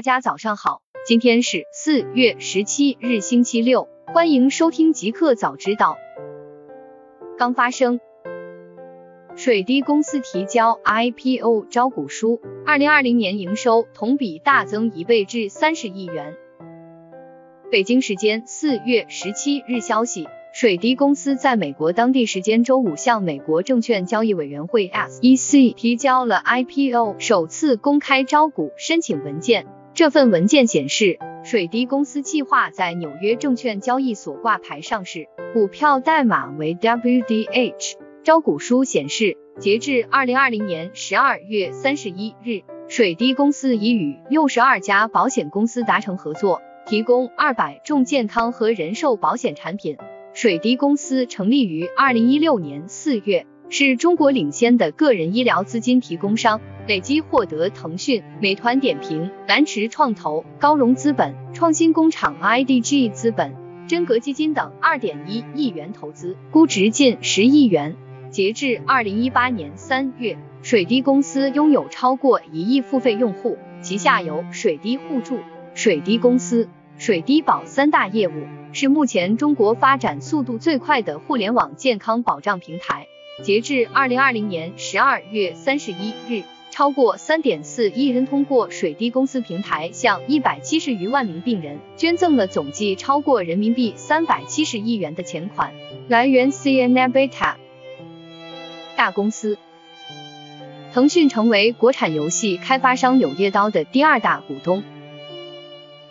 大家早上好，今天是四月十七日，星期六，欢迎收听极客早知道。刚发生，水滴公司提交 IPO 招股书，二零二零年营收同比大增一倍至三十亿元。北京时间四月十七日消息，水滴公司在美国当地时间周五向美国证券交易委员会 SEC 提交了 IPO 首次公开招股申请文件。这份文件显示，水滴公司计划在纽约证券交易所挂牌上市，股票代码为 WDH。招股书显示，截至二零二零年十二月三十一日，水滴公司已与六十二家保险公司达成合作，提供二百种健康和人寿保险产品。水滴公司成立于二零一六年四月，是中国领先的个人医疗资金提供商。累计获得腾讯、美团点评、蓝驰创投、高融资本、创新工厂、IDG 资本、真格基金等二点一亿元投资，估值近十亿元。截至二零一八年三月，水滴公司拥有超过一亿付费用户，旗下有水滴互助、水滴公司、水滴保三大业务，是目前中国发展速度最快的互联网健康保障平台。截至二零二零年十二月三十一日。超过三点四亿人通过水滴公司平台向一百七十余万名病人捐赠了总计超过人民币三百七十亿元的钱款。来源：CNN Beta。大公司，腾讯成为国产游戏开发商柳叶刀的第二大股东。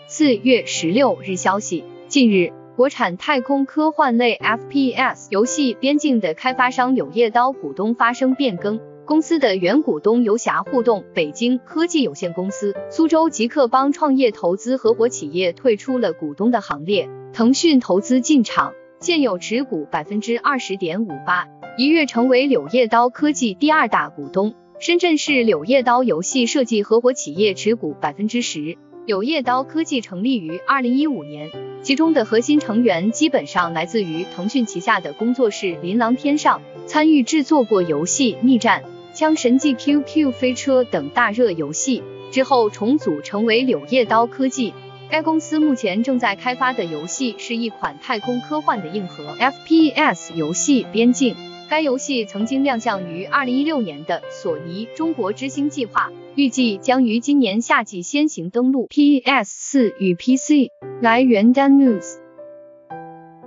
四月十六日消息，近日，国产太空科幻类 FPS 游戏《边境》的开发商柳叶刀股东发生变更。公司的原股东游侠互动北京科技有限公司、苏州极客帮创业投资合伙企业退出了股东的行列，腾讯投资进场，现有持股百分之二十点五八，一跃成为柳叶刀科技第二大股东。深圳市柳叶刀游戏设计合伙企业持股百分之十。柳叶刀科技成立于二零一五年，其中的核心成员基本上来自于腾讯旗下的工作室琳琅天上，参与制作过游戏《逆战》。枪神纪 QQ 飞车等大热游戏之后重组成为柳叶刀科技。该公司目前正在开发的游戏是一款太空科幻的硬核 FPS 游戏《边境》。该游戏曾经亮相于二零一六年的索尼中国之星计划，预计将于今年夏季先行登陆 PS 四与 PC。来源：Dan News。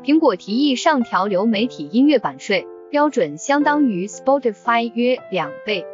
苹果提议上调流媒体音乐版税。标准相当于 Spotify 约两倍。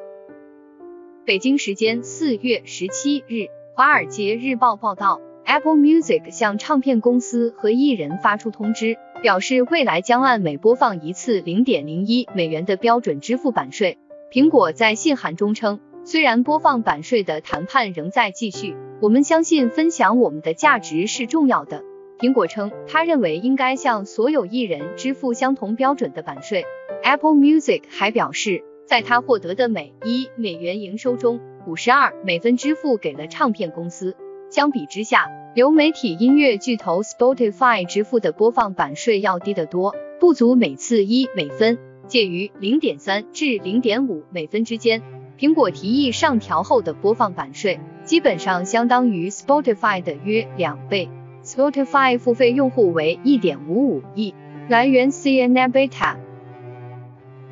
北京时间四月十七日，华尔街日报报道，Apple Music 向唱片公司和艺人发出通知，表示未来将按每播放一次零点零一美元的标准支付版税。苹果在信函中称，虽然播放版税的谈判仍在继续，我们相信分享我们的价值是重要的。苹果称，他认为应该向所有艺人支付相同标准的版税。Apple Music 还表示，在他获得的每一美元营收中，五十二美分支付给了唱片公司。相比之下，流媒体音乐巨头 Spotify 支付的播放版税要低得多，不足每次一美分，介于零点三至零点五美分之间。苹果提议上调后的播放版税，基本上相当于 Spotify 的约两倍。Spotify 付费用户为一点五五亿。来源：CNN Beta。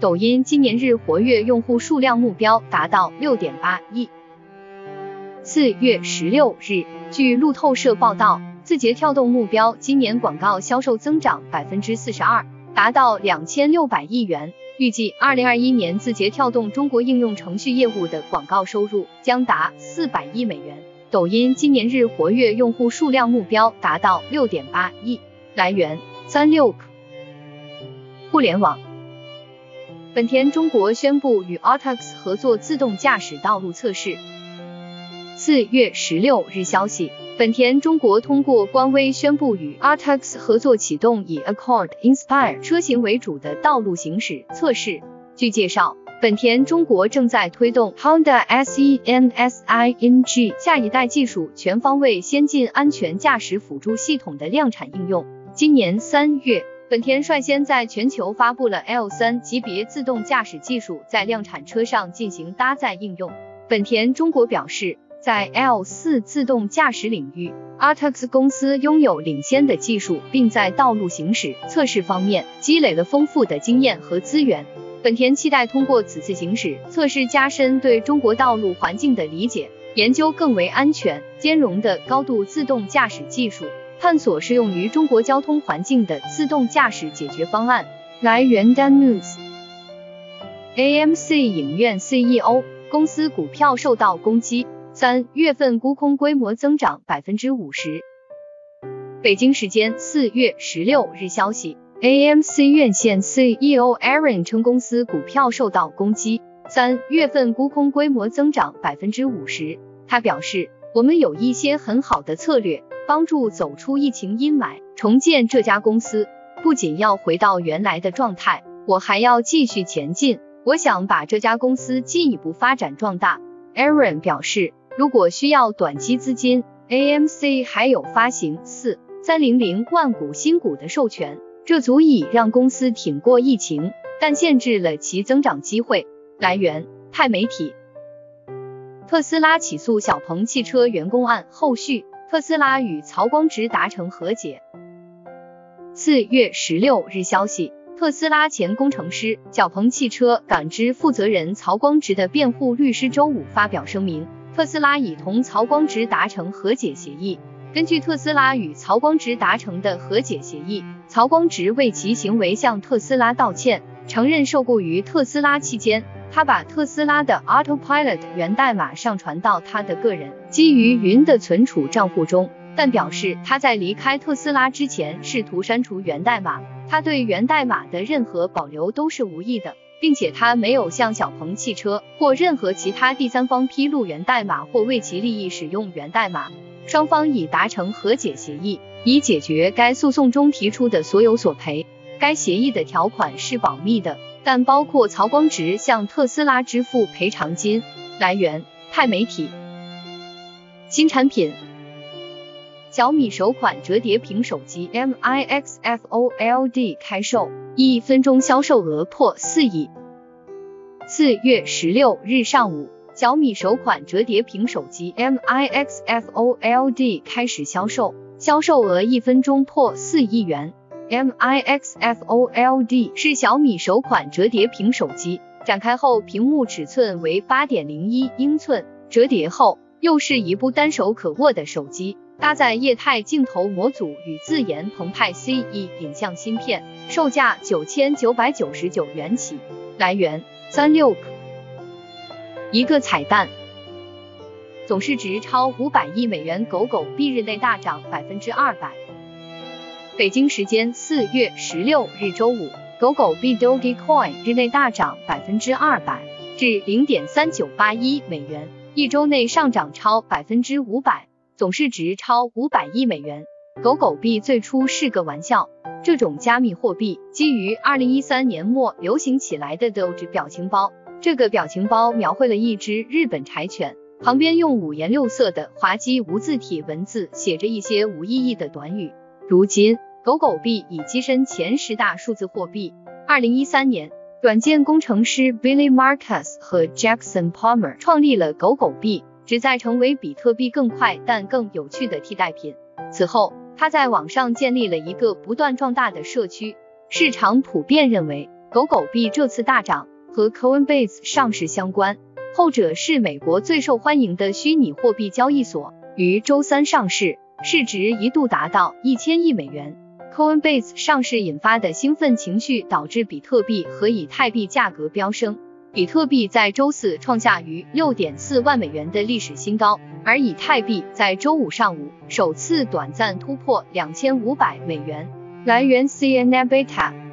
抖音今年日活跃用户数量目标达到六点八亿。四月十六日，据路透社报道，字节跳动目标今年广告销售增长百分之四十二，达到两千六百亿元。预计二零二一年字节跳动中国应用程序业务的广告收入将达四百亿美元。抖音今年日活跃用户数量目标达到六点八亿。来源：三六互联网。本田中国宣布与 Autox 合作自动驾驶道路测试。四月十六日消息，本田中国通过官微宣布与 Autox 合作启动以 Accord Inspire 车型为主的道路行驶测试。据介绍，本田中国正在推动 Honda SENSING 下一代技术全方位先进安全驾驶辅助系统的量产应用。今年三月。本田率先在全球发布了 L3 级别自动驾驶技术在量产车上进行搭载应用。本田中国表示，在 L4 自动驾驶领域，Artax 公司拥有领先的技术，并在道路行驶测试方面积累了丰富的经验和资源。本田期待通过此次行驶测试，加深对中国道路环境的理解，研究更为安全、兼容的高度自动驾驶技术，探索适用于中国交通环境的自动驾驶解决方案。来源：Dan News。AMC 影院 CEO 公司股票受到攻击，三月份沽空规模增长百分之五十。北京时间四月十六日消息。AMC 院线 CEO Aaron 称，公司股票受到攻击，三月份沽空规模增长百分之五十。他表示，我们有一些很好的策略，帮助走出疫情阴霾，重建这家公司。不仅要回到原来的状态，我还要继续前进。我想把这家公司进一步发展壮大。Aaron 表示，如果需要短期资金，AMC 还有发行四三零零万股新股的授权。这足以让公司挺过疫情，但限制了其增长机会。来源：泰媒体。特斯拉起诉小鹏汽车员工案后续，特斯拉与曹光直达成和解。四月十六日消息，特斯拉前工程师、小鹏汽车感知负责人曹光直的辩护律师周五发表声明，特斯拉已同曹光直达成和解协议。根据特斯拉与曹光直达成的和解协议，曹光直为其行为向特斯拉道歉，承认受雇于特斯拉期间，他把特斯拉的 Autopilot 源代码上传到他的个人基于云的存储账户中，但表示他在离开特斯拉之前试图删除源代码，他对源代码的任何保留都是无意的，并且他没有向小鹏汽车或任何其他第三方披露源代码或为其利益使用源代码。双方已达成和解协议，以解决该诉讼中提出的所有索赔。该协议的条款是保密的，但包括曹光直向特斯拉支付赔偿金。来源：泰媒体。新产品：小米首款折叠屏手机 Mix Fold 开售，一分钟销售额破四亿。四月十六日上午。小米首款折叠屏手机 Mix Fold 开始销售，销售额一分钟破四亿元。Mix Fold 是小米首款折叠屏手机，展开后屏幕尺寸为八点零一英寸，折叠后又是一部单手可握的手机，搭载液态镜头模组与自研澎湃 C E 影像芯片，售价九千九百九十九元起。来源：三六氪。一个彩蛋，总市值超五百亿美元，狗狗币日内大涨百分之二百。北京时间四月十六日周五，狗狗币 Dogecoin 日内大涨百分之二百，至零点三九八一美元，一周内上涨超百分之五百，总市值超五百亿美元。狗狗币最初是个玩笑，这种加密货币基于二零一三年末流行起来的 Doge 表情包。这个表情包描绘了一只日本柴犬，旁边用五颜六色的滑稽无字体文字写着一些无意义的短语。如今，狗狗币已跻身前十大数字货币。二零一三年，软件工程师 Billy Marcus 和 Jackson Palmer 创立了狗狗币，旨在成为比特币更快但更有趣的替代品。此后，他在网上建立了一个不断壮大的社区。市场普遍认为，狗狗币这次大涨。和 Coinbase 上市相关，后者是美国最受欢迎的虚拟货币交易所，于周三上市，市值一度达到一千亿美元。Coinbase 上市引发的兴奋情绪导致比特币和以太币价格飙升，比特币在周四创下逾六点四万美元的历史新高，而以太币在周五上午首次短暂突破两千五百美元。来源：CNN Beta。